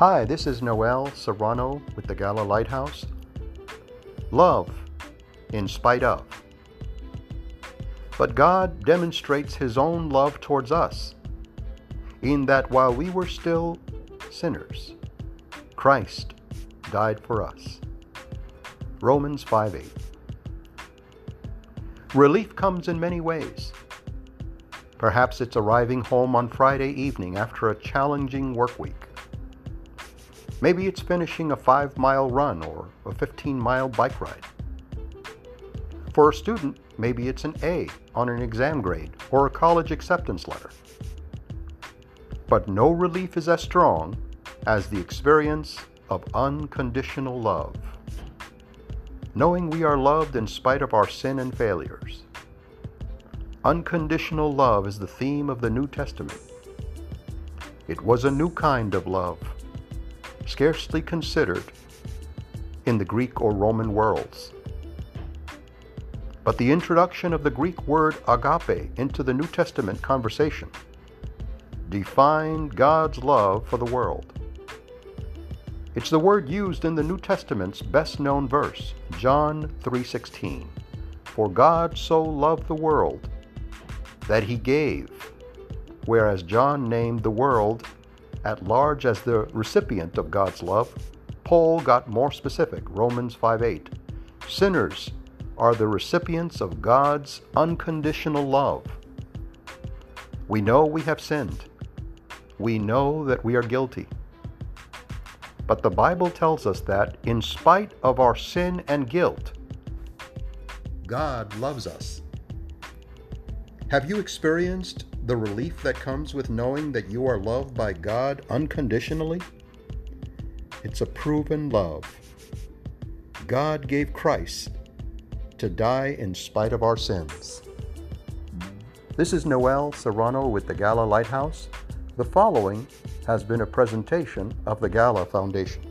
Hi, this is Noel Serrano with the Gala Lighthouse. Love in spite of. But God demonstrates His own love towards us in that while we were still sinners, Christ died for us. Romans 5 8. Relief comes in many ways. Perhaps it's arriving home on Friday evening after a challenging work week. Maybe it's finishing a five mile run or a 15 mile bike ride. For a student, maybe it's an A on an exam grade or a college acceptance letter. But no relief is as strong as the experience of unconditional love. Knowing we are loved in spite of our sin and failures. Unconditional love is the theme of the New Testament. It was a new kind of love, scarcely considered in the Greek or Roman worlds. But the introduction of the Greek word agape into the New Testament conversation defined God's love for the world. It's the word used in the New Testament's best-known verse, John 3:16. For God so loved the world that he gave, whereas John named the world at large as the recipient of God's love, Paul got more specific, Romans 5:8. Sinners are the recipients of God's unconditional love. We know we have sinned. We know that we are guilty. But the Bible tells us that, in spite of our sin and guilt, God loves us. Have you experienced the relief that comes with knowing that you are loved by God unconditionally? It's a proven love. God gave Christ to die in spite of our sins. This is Noel Serrano with the Gala Lighthouse. The following has been a presentation of the Gala Foundation.